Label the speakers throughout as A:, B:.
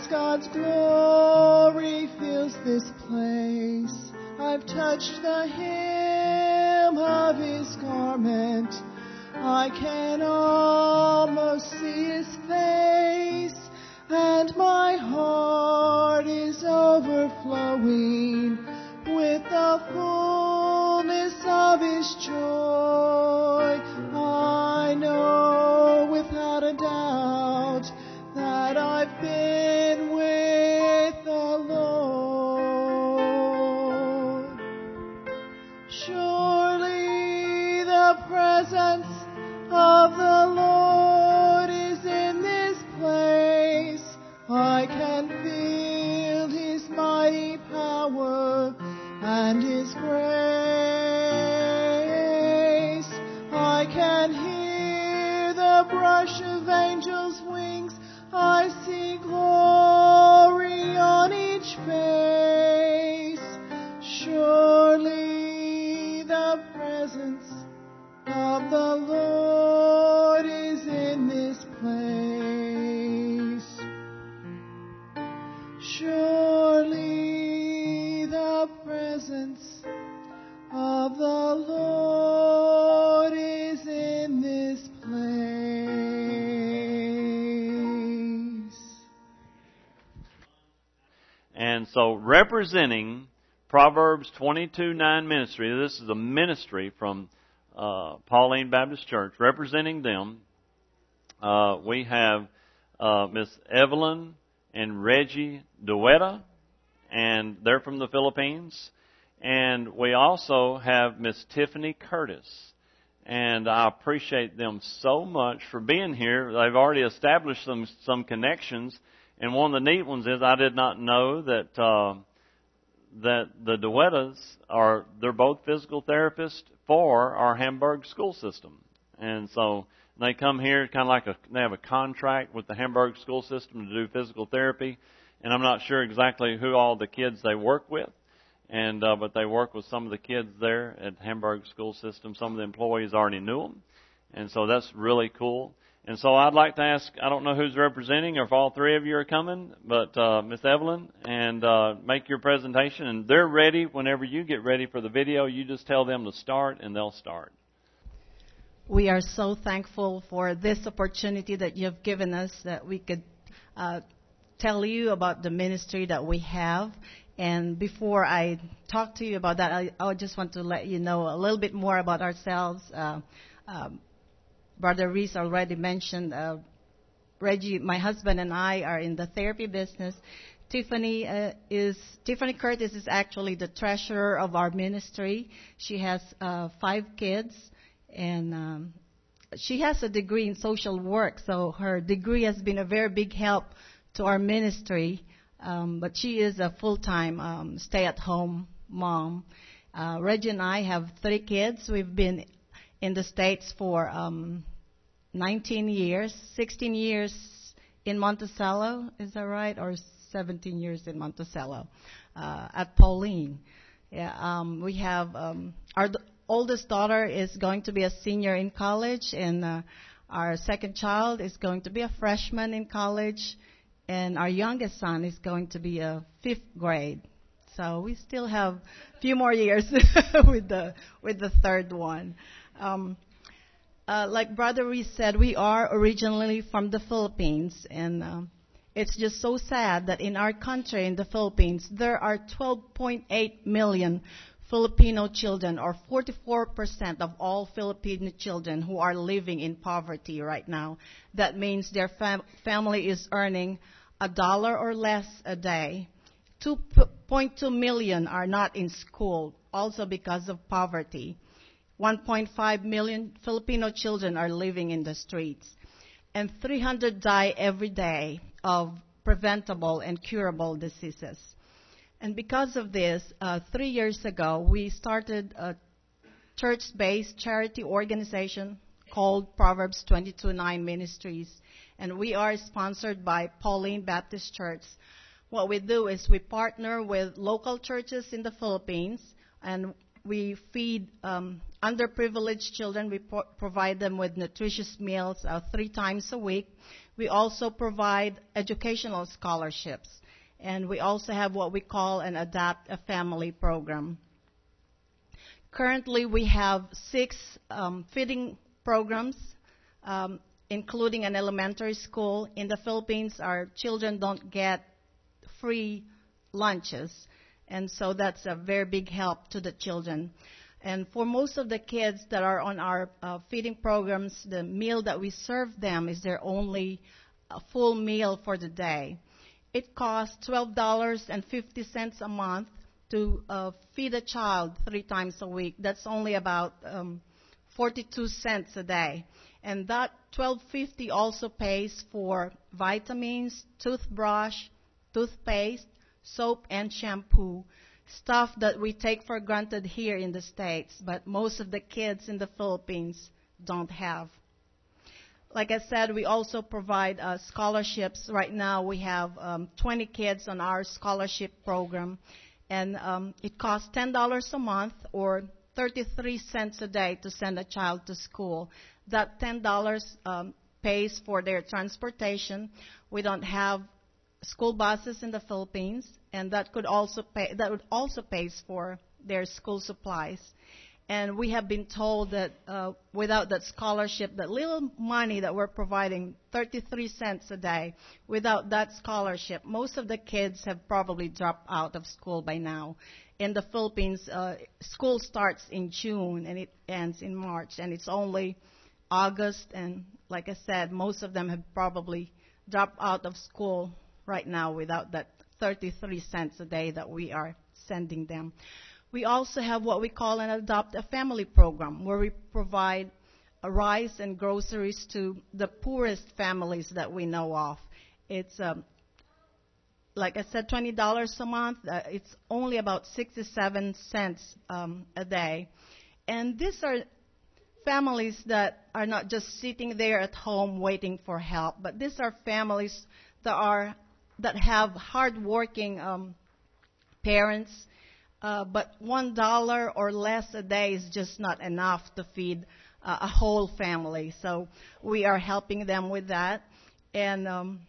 A: as God's glory fills this place. I've touched the hem of his garment. I can almost see his face, and my heart is overflowing of angels' wings. I see
B: representing Proverbs 22 9 ministry, this is a ministry from uh, Pauline Baptist Church, representing them, uh, we have uh, Miss Evelyn and Reggie Duetta, and they're from the Philippines. And we also have Miss Tiffany Curtis. And I appreciate them so much for being here. They've already established some some connections. And one of the neat ones is I did not know that uh, that the Duettas are they're both physical therapists for our Hamburg school system. And so they come here kind of like a they have a contract with the Hamburg school system to do physical therapy. And I'm not sure exactly who all the kids they work with, and uh, but they work with some of the kids there at Hamburg school system. Some of the employees already knew them, and so that's really cool. And so I'd like to ask, I don't know who's representing or if all three of you are coming, but uh, Miss Evelyn, and uh, make your presentation. And they're ready whenever you get ready for the video. You just tell them to start, and they'll start.
C: We are so thankful for this opportunity that you've given us that we could uh, tell you about the ministry that we have. And before I talk to you about that, I, I just want to let you know a little bit more about ourselves. Uh, um, Brother Reese already mentioned uh, Reggie, my husband and I are in the therapy business. Tiffany uh, is Tiffany Curtis is actually the treasurer of our ministry. She has uh, five kids, and um, she has a degree in social work. So her degree has been a very big help to our ministry. Um, but she is a full-time um, stay-at-home mom. Uh, Reggie and I have three kids. We've been in the states for um, 19 years, 16 years in Monticello, is that right? Or 17 years in Monticello uh, at Pauline. Yeah, um, we have um, our d- oldest daughter is going to be a senior in college, and uh, our second child is going to be a freshman in college, and our youngest son is going to be a fifth grade. So we still have a few more years with the with the third one. Um, uh, like Brother Reese said, we are originally from the Philippines, and um, it's just so sad that in our country, in the Philippines, there are 12.8 million Filipino children, or 44% of all Filipino children who are living in poverty right now. That means their fam- family is earning a dollar or less a day. 2.2 million are not in school, also because of poverty. 1.5 million Filipino children are living in the streets. And 300 die every day of preventable and curable diseases. And because of this, uh, three years ago, we started a church based charity organization called Proverbs 22:9 Ministries. And we are sponsored by Pauline Baptist Church. What we do is we partner with local churches in the Philippines and we feed um, underprivileged children. We pro- provide them with nutritious meals uh, three times a week. We also provide educational scholarships. And we also have what we call an Adopt a Family program. Currently, we have six um, feeding programs, um, including an elementary school. In the Philippines, our children don't get free lunches, and so that's a very big help to the children. And for most of the kids that are on our uh, feeding programs, the meal that we serve them is their only uh, full meal for the day. It costs $12.50 a month to uh, feed a child three times a week. That's only about um, 42 cents a day. And that 12.50 also pays for vitamins, toothbrush, toothpaste, soap and shampoo, stuff that we take for granted here in the States, but most of the kids in the Philippines don't have. Like I said, we also provide uh, scholarships. Right now, we have um, 20 kids on our scholarship program, and um, it costs $10 a month or 33 cents a day to send a child to school. That $10 um, pays for their transportation. We don't have school buses in the Philippines, and that could also pay, that would also pays for their school supplies. And we have been told that uh, without that scholarship, that little money that we're providing, 33 cents a day, without that scholarship, most of the kids have probably dropped out of school by now. In the Philippines, uh, school starts in June and it ends in March, and it's only August. And like I said, most of them have probably dropped out of school right now without that 33 cents a day that we are sending them. We also have what we call an Adopt a Family program where we provide rice and groceries to the poorest families that we know of. It's, um, like I said, $20 a month. Uh, it's only about 67 cents um, a day. And these are families that are not just sitting there at home waiting for help, but these are families that are that have hardworking um, parents, uh, but one dollar or less a day is just not enough to feed uh, a whole family. So we are helping them with that. And um,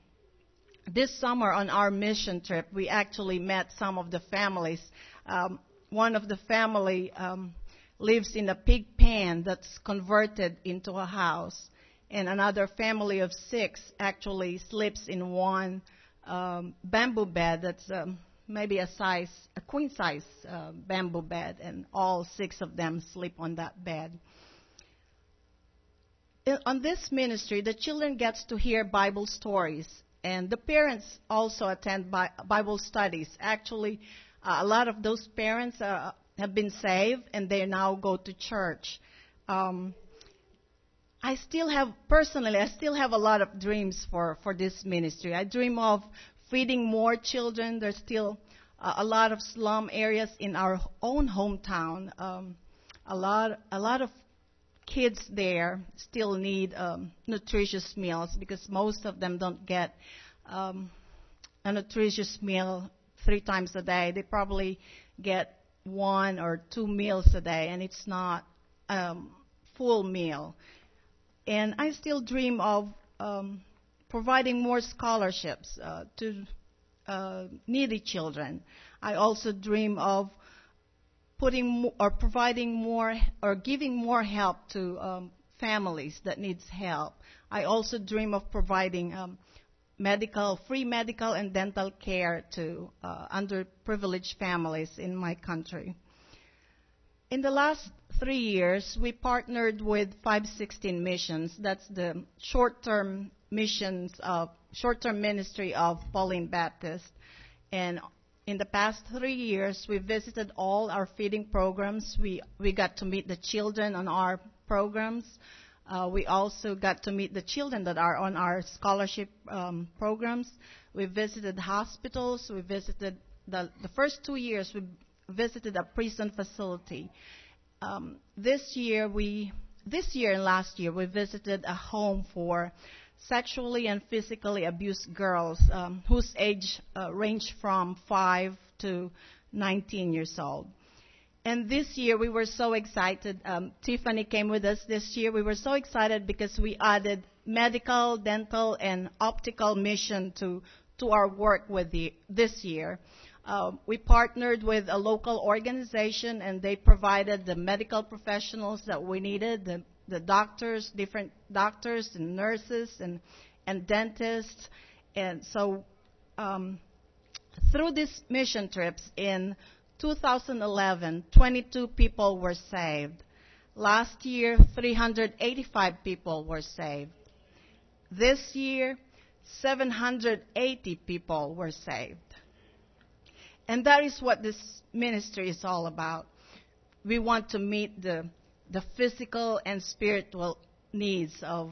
C: this summer on our mission trip, we actually met some of the families. Um, one of the family um, lives in a pig pen that's converted into a house, and another family of six actually sleeps in one um, bamboo bed that's um, maybe a size, a queen size uh, bamboo bed, and all six of them sleep on that bed. In, on this ministry, the children get to hear Bible stories, and the parents also attend Bi- Bible studies. Actually, uh, a lot of those parents uh, have been saved, and they now go to church. Um, I still have, personally, I still have a lot of dreams for, for this ministry. I dream of feeding more children. There's still uh, a lot of slum areas in our own hometown. Um, a lot, a lot of kids there still need um, nutritious meals because most of them don't get um, a nutritious meal three times a day. They probably get one or two meals a day, and it's not um, full meal. And I still dream of um, providing more scholarships uh, to uh, needy children. I also dream of putting mo- or providing more or giving more help to um, families that needs help. I also dream of providing um, medical, free medical and dental care to uh, underprivileged families in my country. In the last three years, we partnered with 516 Missions. That's the short-term missions of short-term ministry of Pauline Baptist. And in the past three years, we visited all our feeding programs. We we got to meet the children on our programs. Uh, we also got to meet the children that are on our scholarship um, programs. We visited hospitals. We visited the the first two years. We visited a prison facility um, this year we this year and last year we visited a home for sexually and physically abused girls um, whose age uh, range from 5 to 19 years old. And this year we were so excited. Um, Tiffany came with us this year. We were so excited because we added medical, dental, and optical mission to to our work with the this year. Uh, we partnered with a local organization, and they provided the medical professionals that we needed, the, the doctors, different doctors and nurses and and dentists, and so um, through these mission trips in 2011, 22 people were saved. Last year, 385 people were saved. This year, 780 people were saved. And that is what this ministry is all about. We want to meet the, the physical and spiritual needs of,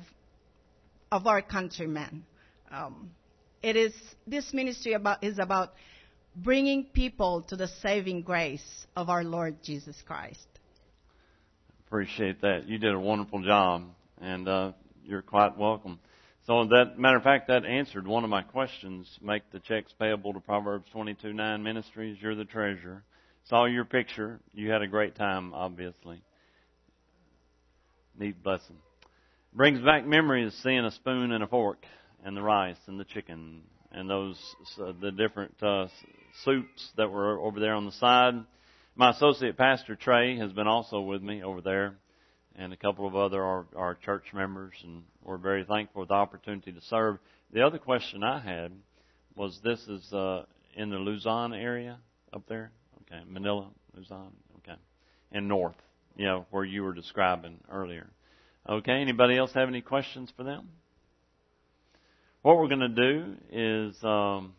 C: of our countrymen. Um, it is, this ministry about, is about bringing people to the saving grace of our Lord Jesus Christ.
B: Appreciate that. You did a wonderful job, and uh, you're quite welcome. So, that matter of fact, that answered one of my questions. Make the checks payable to Proverbs 22:9 Ministries. You're the treasurer. Saw your picture. You had a great time, obviously. Neat blessing. Brings back memories seeing a spoon and a fork, and the rice and the chicken, and those uh, the different uh, soups that were over there on the side. My associate pastor Trey has been also with me over there, and a couple of other our, church members, and we're very thankful for the opportunity to serve. The other question I had was this is uh, in the Luzon area up there, okay, Manila, Luzon, okay, and north, you know, where you were describing earlier. Okay, anybody else have any questions for them? What we're going to do is um,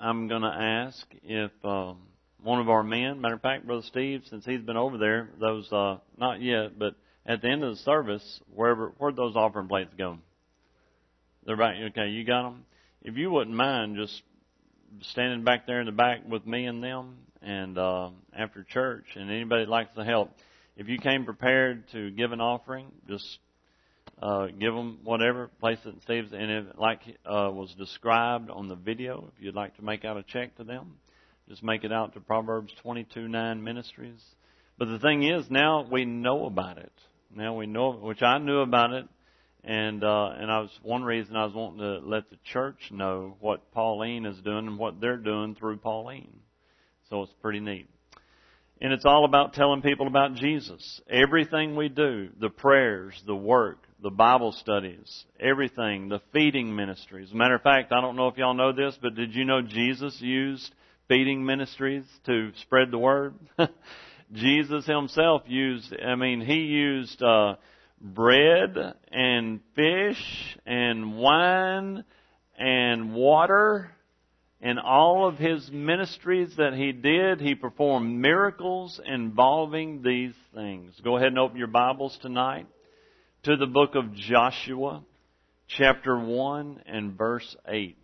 B: I'm going to ask if um, one of our men, matter of fact, Brother Steve, since he's been over there, those uh, not yet, but at the end of the service, wherever where'd those offering plates go? They're back. Okay, you got them. If you wouldn't mind just standing back there in the back with me and them, and uh, after church, and anybody that likes to help, if you came prepared to give an offering, just uh, give them whatever, place it in Steve's, and if, like uh, was described on the video, if you'd like to make out a check to them, just make it out to Proverbs 22:9 Ministries. But the thing is, now we know about it. Now we know, which I knew about it, and uh, and I was one reason I was wanting to let the church know what Pauline is doing and what they're doing through Pauline. So it's pretty neat. And it's all about telling people about Jesus. Everything we do, the prayers, the work, the Bible studies, everything, the feeding ministries. As a matter of fact, I don't know if y'all know this, but did you know Jesus used feeding ministries to spread the word? Jesus himself used, I mean, he used uh, bread and fish and wine and water in all of his ministries that he did, he performed miracles involving these things. Go ahead and open your Bibles tonight to the book of Joshua, chapter 1 and verse 8.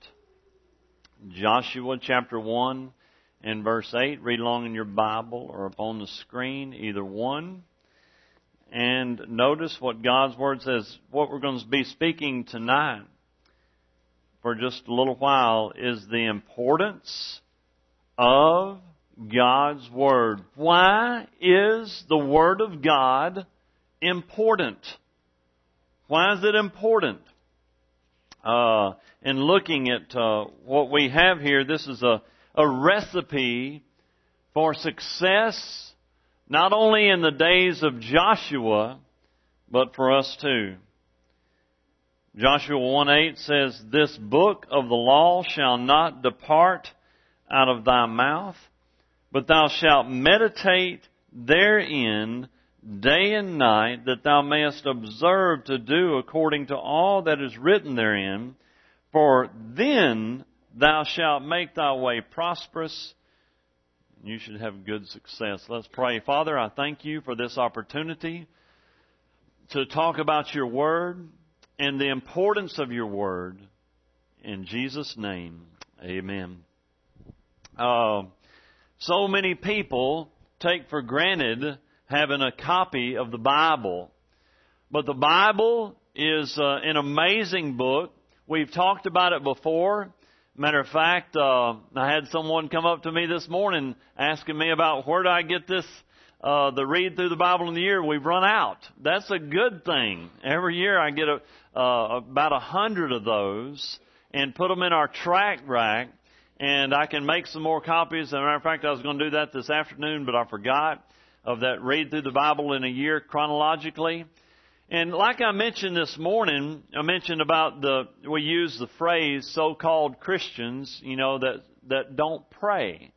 B: Joshua chapter 1 and verse 8. Read along in your Bible or upon the screen, either one. And notice what God's Word says. What we're going to be speaking tonight for just a little while is the importance of God's Word. Why is the Word of God important? Why is it important? Uh, in looking at uh, what we have here, this is a, a recipe for success, not only in the days of Joshua, but for us too. Joshua 1:8 says, "This book of the law shall not depart out of thy mouth, but thou shalt meditate therein day and night, that thou mayest observe to do according to all that is written therein, for then thou shalt make thy way prosperous, you should have good success. Let's pray. Father, I thank you for this opportunity to talk about your word and the importance of your word. In Jesus' name, amen. Uh, so many people take for granted having a copy of the Bible. But the Bible is uh, an amazing book. We've talked about it before. Matter of fact, uh, I had someone come up to me this morning asking me about where do I get this, uh, the read through the Bible in the year. We've run out. That's a good thing. Every year I get a, uh, about a hundred of those and put them in our track rack and I can make some more copies. As a matter of fact, I was going to do that this afternoon, but I forgot of that read through the Bible in a year chronologically. And like I mentioned this morning, I mentioned about the, we use the phrase so-called Christians, you know, that, that don't pray.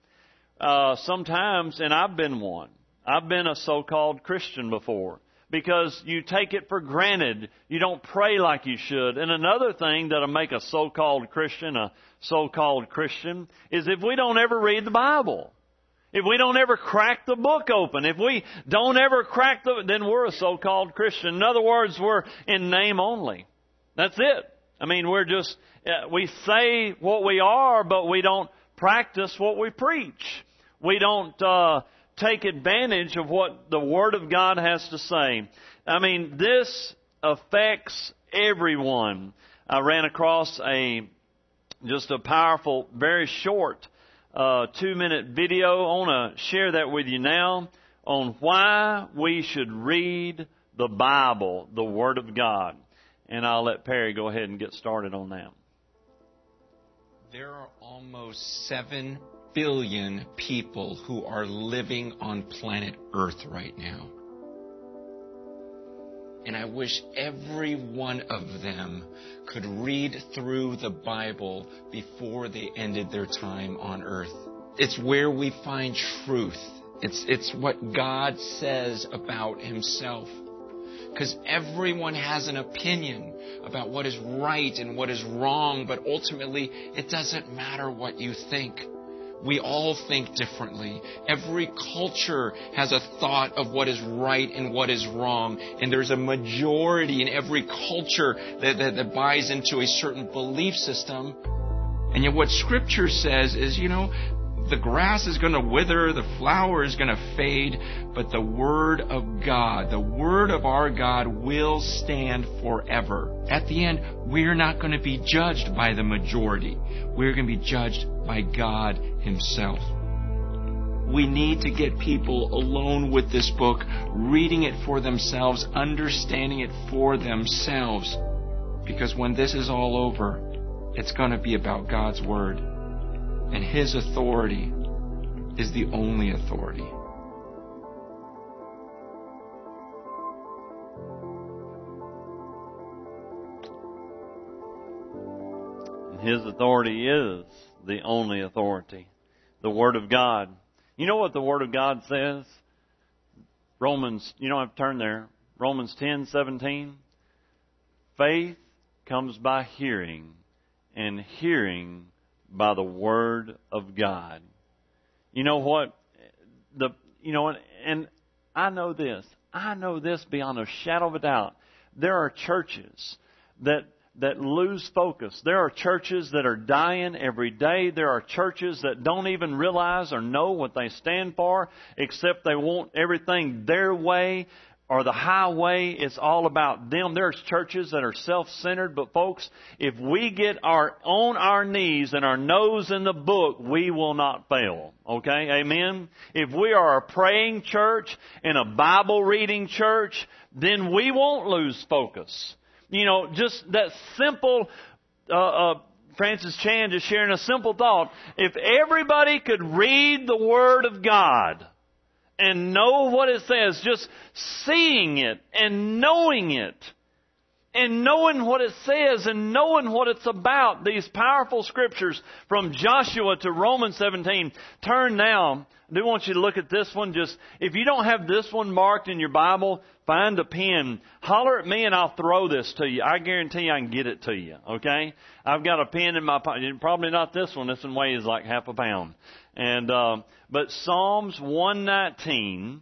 B: Uh, sometimes, and I've been one, I've been a so-called Christian before because you take it for granted. You don't pray like you should. And another thing that'll make a so-called Christian a so-called Christian is if we don't ever read the Bible. If we don't ever crack the book open, if we don't ever crack the, then we're a so-called Christian. In other words, we're in name only. That's it. I mean, we're just, uh, we say what we are, but we don't practice what we preach. We don't, uh, take advantage of what the Word of God has to say. I mean, this affects everyone. I ran across a, just a powerful, very short, uh, two minute video. I want to share that with you now on why we should read the Bible, the Word of God. And I'll let Perry go ahead and get started on that.
D: There are almost 7 billion people who are living on planet Earth right now. And I wish every one of them could read through the Bible before they ended their time on earth. It's where we find truth. It's, it's what God says about Himself. Because everyone has an opinion about what is right and what is wrong, but ultimately it doesn't matter what you think. We all think differently. Every culture has a thought of what is right and what is wrong. And there's a majority in every culture that, that, that buys into a certain belief system. And yet what scripture says is, you know, the grass is going to wither, the flower is going to fade, but the Word of God, the Word of our God will stand forever. At the end, we're not going to be judged by the majority. We're going to be judged by God Himself. We need to get people alone with this book, reading it for themselves, understanding it for themselves. Because when this is all over, it's going to be about God's Word. And His authority is the only authority.
B: His authority is the only authority. The Word of God. You know what the Word of God says? Romans, you don't have to turn there. Romans 10, 17. Faith comes by hearing, and hearing by the Word of God. You know what? The, you know, and I know this. I know this beyond a shadow of a doubt. There are churches that that lose focus. There are churches that are dying every day. There are churches that don't even realize or know what they stand for, except they want everything their way or the highway. It's all about them. There's churches that are self-centered, but folks, if we get our on our knees and our nose in the book, we will not fail. Okay? Amen? If we are a praying church and a Bible reading church, then we won't lose focus you know, just that simple, uh, uh, Francis Chan just sharing a simple thought. If everybody could read the Word of God and know what it says, just seeing it and knowing it, and knowing what it says and knowing what it's about, these powerful scriptures from Joshua to Romans 17. Turn now. I do want you to look at this one. Just, if you don't have this one marked in your Bible, find a pen. Holler at me and I'll throw this to you. I guarantee I can get it to you. Okay? I've got a pen in my pocket. Probably not this one. This one weighs like half a pound. And, uh, but Psalms 119,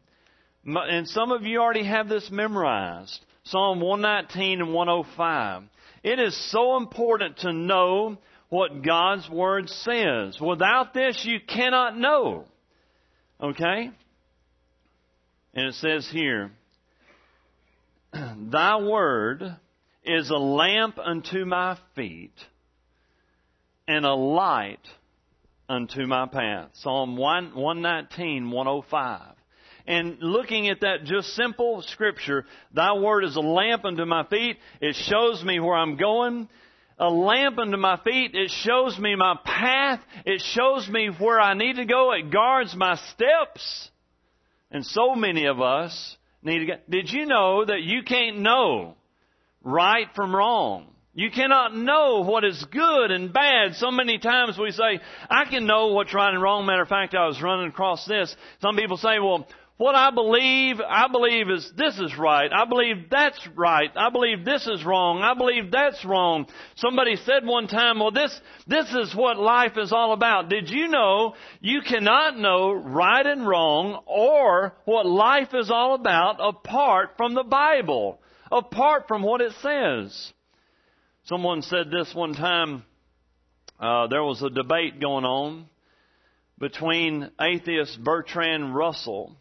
B: and some of you already have this memorized. Psalm 119 and 105. It is so important to know what God's Word says. Without this, you cannot know. Okay? And it says here, Thy Word is a lamp unto my feet and a light unto my path. Psalm 1, 119, 105. And looking at that just simple scripture, thy word is a lamp unto my feet. It shows me where I'm going. A lamp unto my feet. It shows me my path. It shows me where I need to go. It guards my steps. And so many of us need to get, did you know that you can't know right from wrong? You cannot know what is good and bad. So many times we say, I can know what's right and wrong. Matter of fact, I was running across this. Some people say, well, what I believe, I believe is this is right. I believe that's right. I believe this is wrong. I believe that's wrong. Somebody said one time, well, this, this is what life is all about. Did you know you cannot know right and wrong or what life is all about apart from the Bible, apart from what it says? Someone said this one time. Uh, there was a debate going on between atheist Bertrand Russell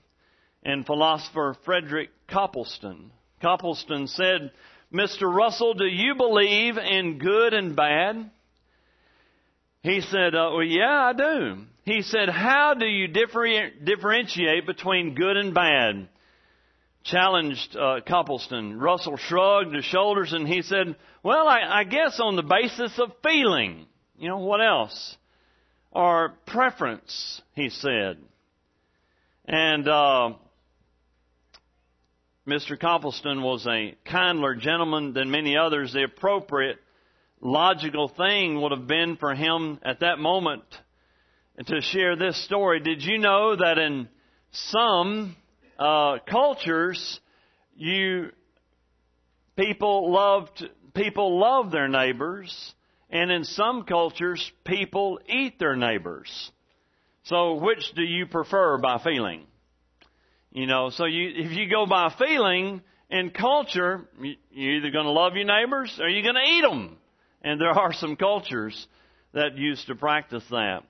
B: and philosopher Frederick Copleston. Copleston said, Mr. Russell, do you believe in good and bad? He said, uh, well, yeah, I do. He said, how do you differentiate between good and bad? challenged uh, Copleston. Russell shrugged his shoulders and he said, Well, I, I guess on the basis of feeling. You know, what else? Or preference, he said. And uh, Mr. Copleston was a kindler gentleman than many others. The appropriate, logical thing would have been for him at that moment to share this story. Did you know that in some uh, cultures, you people loved people love their neighbors, and in some cultures, people eat their neighbors. So, which do you prefer by feeling? You know, so you if you go by feeling in culture, you're either going to love your neighbors or you're going to eat them. And there are some cultures that used to practice that.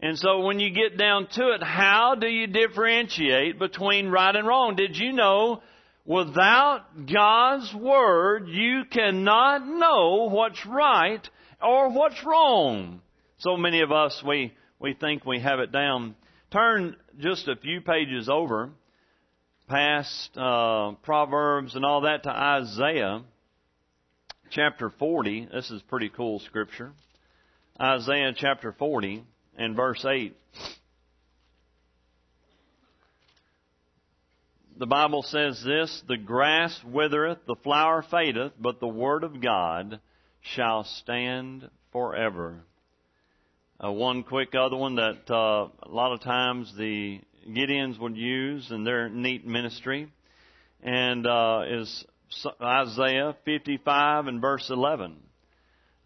B: And so when you get down to it, how do you differentiate between right and wrong? Did you know without God's Word, you cannot know what's right or what's wrong? So many of us, we, we think we have it down. Turn just a few pages over, past uh, Proverbs and all that to Isaiah chapter 40. This is pretty cool scripture. Isaiah chapter 40 and verse 8. The Bible says this, the grass withereth, the flower fadeth, but the word of God shall stand forever. Uh, one quick other one that uh, a lot of times the Gideons would use in their neat ministry, and uh, is Isaiah 55 and verse 11.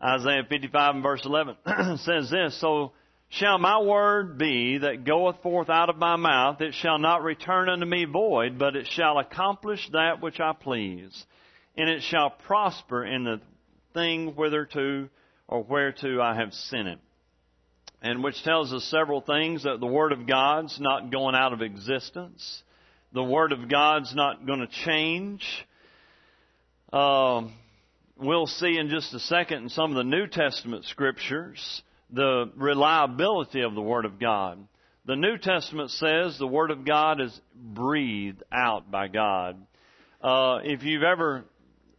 B: Isaiah 55 and verse 11 says this, So shall my word be that goeth forth out of my mouth, it shall not return unto me void, but it shall accomplish that which I please, and it shall prosper in the thing whitherto or whereto I have sent it. And which tells us several things that the Word of God's not going out of existence. The Word of God's not going to change. Uh, we'll see in just a second in some of the New Testament scriptures the reliability of the Word of God. The New Testament says the Word of God is breathed out by God. Uh, if you've ever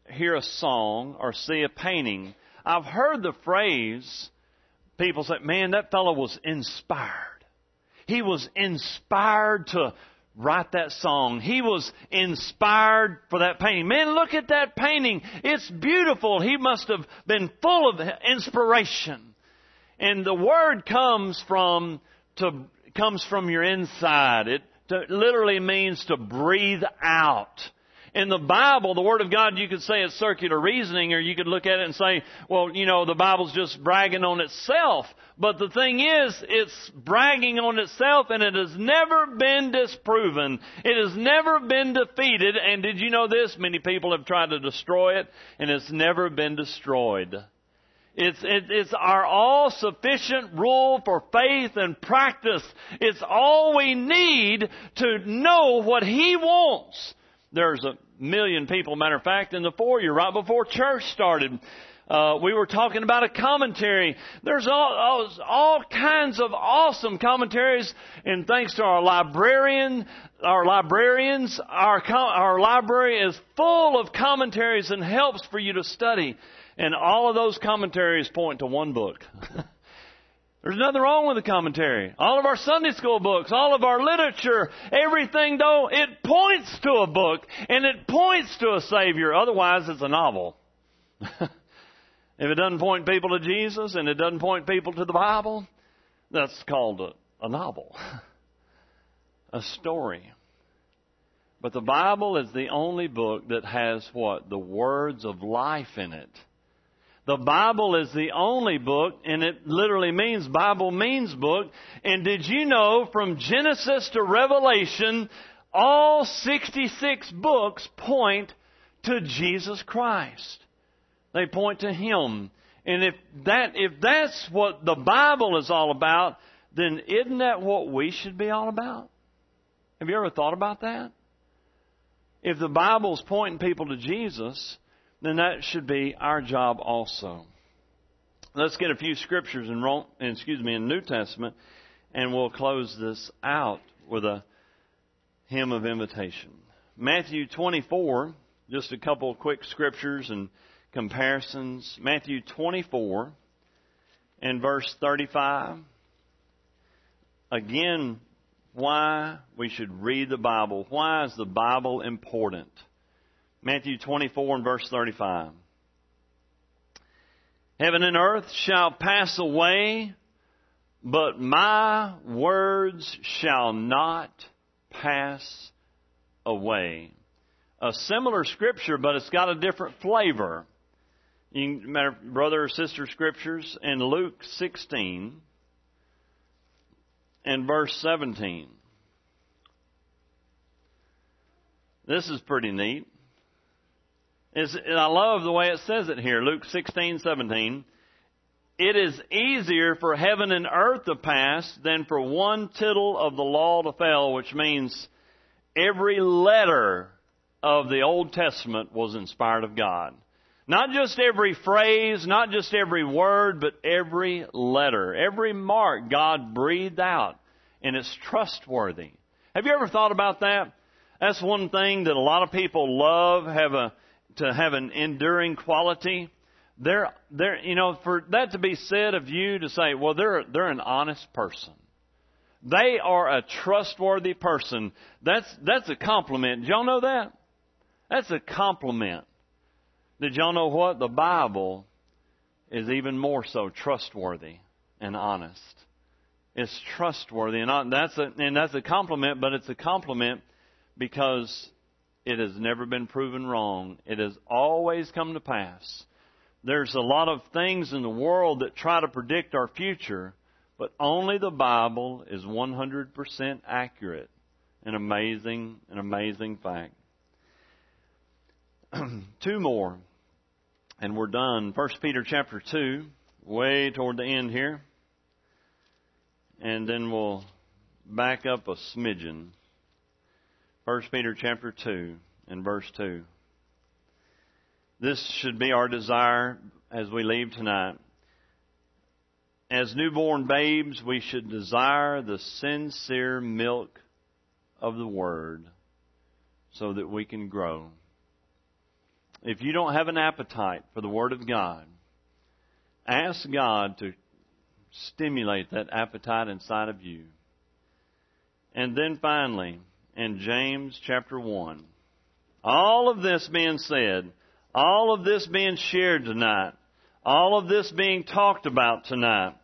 B: hear a song or see a painting, I've heard the phrase, people say, man, that fellow was inspired. He was inspired to write that song. He was inspired for that painting. Man, look at that painting. It's beautiful. He must have been full of inspiration. And the word comes from to comes from your inside. It to, literally means to breathe out. In the Bible, the Word of God, you could say it's circular reasoning, or you could look at it and say, well, you know, the Bible's just bragging on itself. But the thing is, it's bragging on itself, and it has never been disproven. It has never been defeated. And did you know this? Many people have tried to destroy it, and it's never been destroyed. It's, it, it's our all sufficient rule for faith and practice. It's all we need to know what He wants. There's a million people, matter of fact, in the foyer right before church started. Uh, we were talking about a commentary. There's all, all, all kinds of awesome commentaries, and thanks to our librarian, our librarians, our our library is full of commentaries and helps for you to study. And all of those commentaries point to one book. There's nothing wrong with the commentary. All of our Sunday school books, all of our literature, everything though, it points to a book and it points to a Savior. Otherwise, it's a novel. If it doesn't point people to Jesus and it doesn't point people to the Bible, that's called a, a novel, a story. But the Bible is the only book that has what? The words of life in it. The Bible is the only book, and it literally means Bible means book. And did you know from Genesis to Revelation, all 66 books point to Jesus Christ? They point to Him. And if that, if that's what the Bible is all about, then isn't that what we should be all about? Have you ever thought about that? If the Bible's pointing people to Jesus, then that should be our job also. Let's get a few scriptures in Rome, excuse me, in New Testament, and we'll close this out with a hymn of invitation. Matthew 24, just a couple quick scriptures and comparisons. Matthew 24 and verse 35. Again, why we should read the Bible. Why is the Bible important? Matthew 24 and verse 35. Heaven and earth shall pass away, but my words shall not pass away. A similar scripture, but it's got a different flavor. You can, matter, brother or sister scriptures in Luke 16 and verse 17. This is pretty neat. It's, I love the way it says it here, Luke 16, 17. It is easier for heaven and earth to pass than for one tittle of the law to fail, which means every letter of the Old Testament was inspired of God. Not just every phrase, not just every word, but every letter, every mark God breathed out, and it's trustworthy. Have you ever thought about that? That's one thing that a lot of people love have a to have an enduring quality. They're, they're, you know, for that to be said of you to say, well, they're, they're an honest person. They are a trustworthy person. That's, that's a compliment. Did y'all know that? That's a compliment. Did y'all know what? The Bible is even more so trustworthy and honest. It's trustworthy, and that's a and that's a compliment, but it's a compliment because it has never been proven wrong. It has always come to pass. There's a lot of things in the world that try to predict our future, but only the Bible is 100% accurate. An amazing, an amazing fact. Two more and we're done. First Peter chapter two, way toward the end here, and then we'll back up a smidgen. First Peter chapter two and verse two. This should be our desire as we leave tonight. As newborn babes, we should desire the sincere milk of the Word so that we can grow. If you don't have an appetite for the Word of God, ask God to stimulate that appetite inside of you. And then finally, in James chapter 1, all of this being said, all of this being shared tonight, all of this being talked about tonight,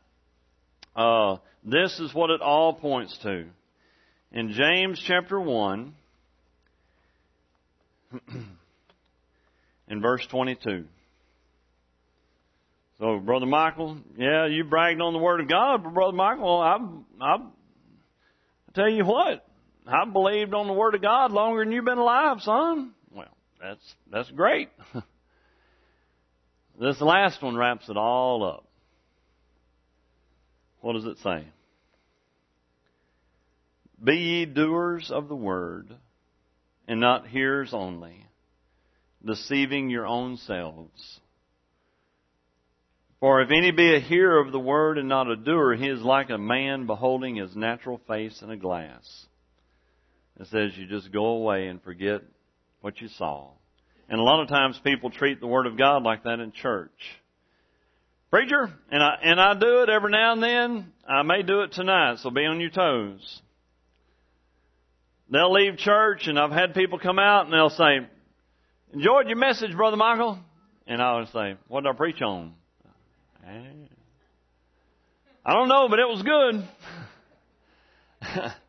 B: uh, this is what it all points to. In James chapter 1, in verse 22. So, Brother Michael, yeah, you bragged on the Word of God, but Brother Michael, I, I, I tell you what, I believed on the Word of God longer than you've been alive, son. Well, that's, that's great. this last one wraps it all up. What does it say? Be ye doers of the Word, and not hearers only deceiving your own selves. For if any be a hearer of the word and not a doer, he is like a man beholding his natural face in a glass. It says you just go away and forget what you saw. And a lot of times people treat the Word of God like that in church. Preacher, and I, and I do it every now and then. I may do it tonight, so be on your toes. They'll leave church and I've had people come out and they'll say, enjoyed your message, Brother Michael. And I would say, what did I preach on? Eh. I don't know, but it was good.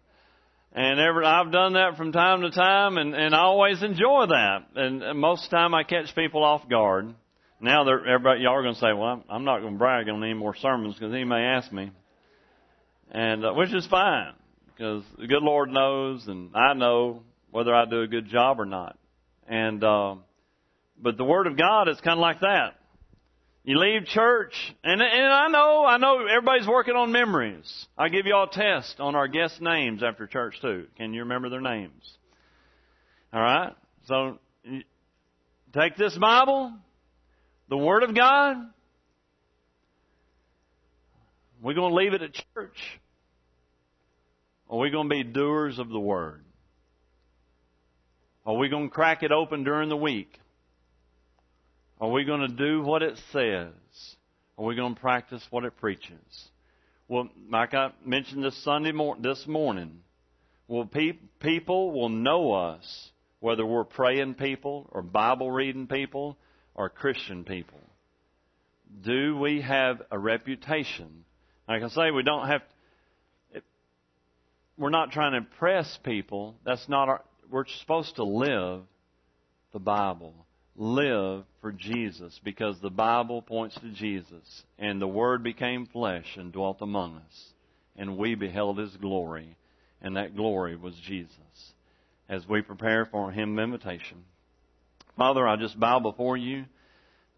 B: and every, I've done that from time to time, and, and I always enjoy that. And, and most of the time, I catch people off guard. Now, they're, everybody, y'all are going to say, "Well, I'm, I'm not going to brag on any more sermons because he may ask me," and uh, which is fine because the good Lord knows, and I know whether I do a good job or not. And uh, but the Word of God is kind of like that. You leave church, and, and I know, I know everybody's working on memories. I'll give you all a test on our guest names after church too. Can you remember their names? Alright? So, take this Bible, the Word of God, we're going to leave it at church. Or are we going to be doers of the Word? Are we going to crack it open during the week? Are we going to do what it says? Are we going to practice what it preaches? Well, like I mentioned this Sunday mor- this morning, well, pe- people will know us whether we're praying people or Bible reading people or Christian people. Do we have a reputation? Like I say, we don't have. It, we're not trying to impress people. That's not our. We're supposed to live the Bible live for Jesus because the Bible points to Jesus. And the Word became flesh and dwelt among us. And we beheld His glory. And that glory was Jesus. As we prepare for Him invitation. Father, I just bow before you,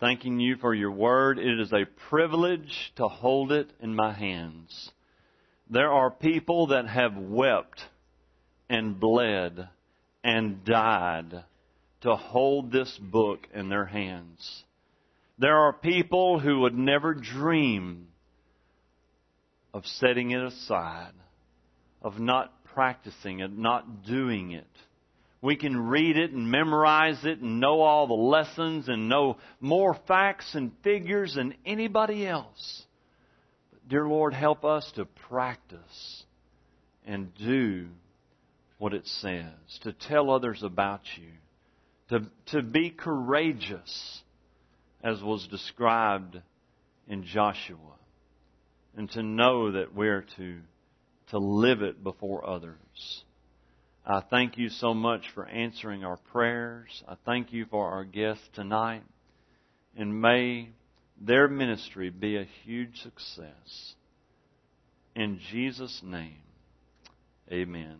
B: thanking you for your Word. It is a privilege to hold it in my hands. There are people that have wept and bled and died to hold this book in their hands. There are people who would never dream of setting it aside, of not practicing it, not doing it. We can read it and memorize it and know all the lessons and know more facts and figures than anybody else. But dear Lord, help us to practice and do what it says, to tell others about you to, to be courageous, as was described in Joshua, and to know that we're to, to live it before others. I thank you so much for answering our prayers. I thank you for our guests tonight. And may their ministry be a huge success. In Jesus' name, amen.